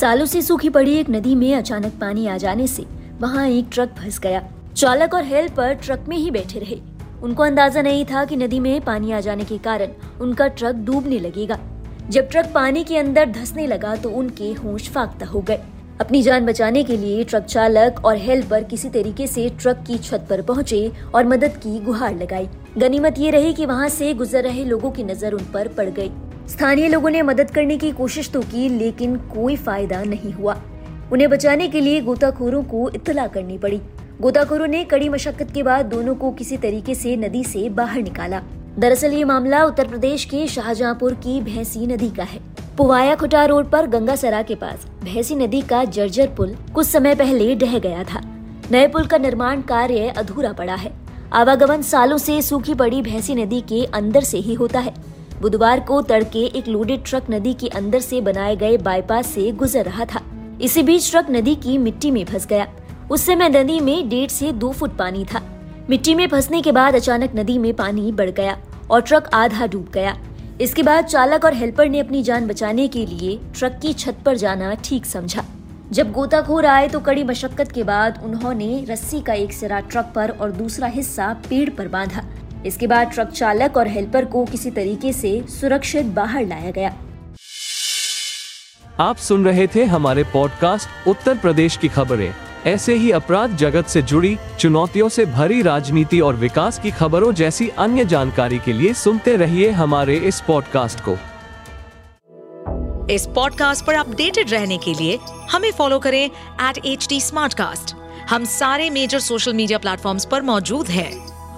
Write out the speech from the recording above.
सालों से सूखी पड़ी एक नदी में अचानक पानी आ जाने से वहाँ एक ट्रक फंस गया। चालक और हेल्पर ट्रक में ही बैठे रहे। उनको अंदाज़ा नहीं था कि नदी में पानी आ जाने के कारण उनका ट्रक डूबने लगेगा। जब ट्रक पानी के अंदर धसने लगा तो उनके होश फाख्ता हो गए। अपनी जान बचाने के लिए ट्रक चालक और हेल्पर किसी तरीके से ट्रक की छत पर पहुँचे और मदद की गुहार लगाई। गनीमत ये रही कि वहाँ से गुजर रहे लोगों की नज़र उन पर पड़ गई। स्थानीय लोगों ने मदद करने की कोशिश तो की, लेकिन कोई फ़ायदा नहीं हुआ। उन्हें बचाने के लिए गोताखोरों को इतला करनी पड़ी। गोताखोरों ने कड़ी मशक्कत के बाद दोनों को किसी तरीके से नदी से बाहर निकाला। दरअसल ये मामला उत्तर प्रदेश के शाहजहांपुर की भैंसी नदी का है। पुवाया खुटा रोड पर गंगा सरा के पास भैंसी नदी का जर्जर पुल कुछ समय पहले ढह गया था। नए पुल का निर्माण कार्य अधूरा पड़ा है। आवागमन सालों से सूखी पड़ी भैंसी नदी के अंदर से ही होता है। बुधवार को तड़के एक लोडेड ट्रक नदी के अंदर से बनाए गए बाईपास से गुजर रहा था। इसी बीच ट्रक नदी की मिट्टी में फंस गया। उस समय नदी में डेढ़ से दो फुट पानी था। मिट्टी में फंसने के बाद अचानक नदी में पानी बढ़ गया और ट्रक आधा डूब गया। इसके बाद चालक और हेल्पर ने अपनी जान बचाने के लिए ट्रक की छत पर जाना ठीक समझा। जब गोताखोर आए तो कड़ी मशक्कत के बाद उन्होंने रस्सी का एक सिरा ट्रक पर और दूसरा हिस्सा पेड़ पर बांधा। इसके बाद ट्रक चालक और हेल्पर को किसी तरीके से सुरक्षित बाहर लाया गया। आप सुन रहे थे हमारे पॉडकास्ट उत्तर प्रदेश की खबरें। ऐसे ही अपराध जगत से जुड़ी चुनौतियों से भरी राजनीति और विकास की खबरों जैसी अन्य जानकारी के लिए सुनते रहिए हमारे इस पॉडकास्ट को। इस पॉडकास्ट पर अपडेटेड रहने के लिए हमें फॉलो करें एट एच डी हम सारे मेजर सोशल मीडिया प्लेटफॉर्म पर मौजूद हैं।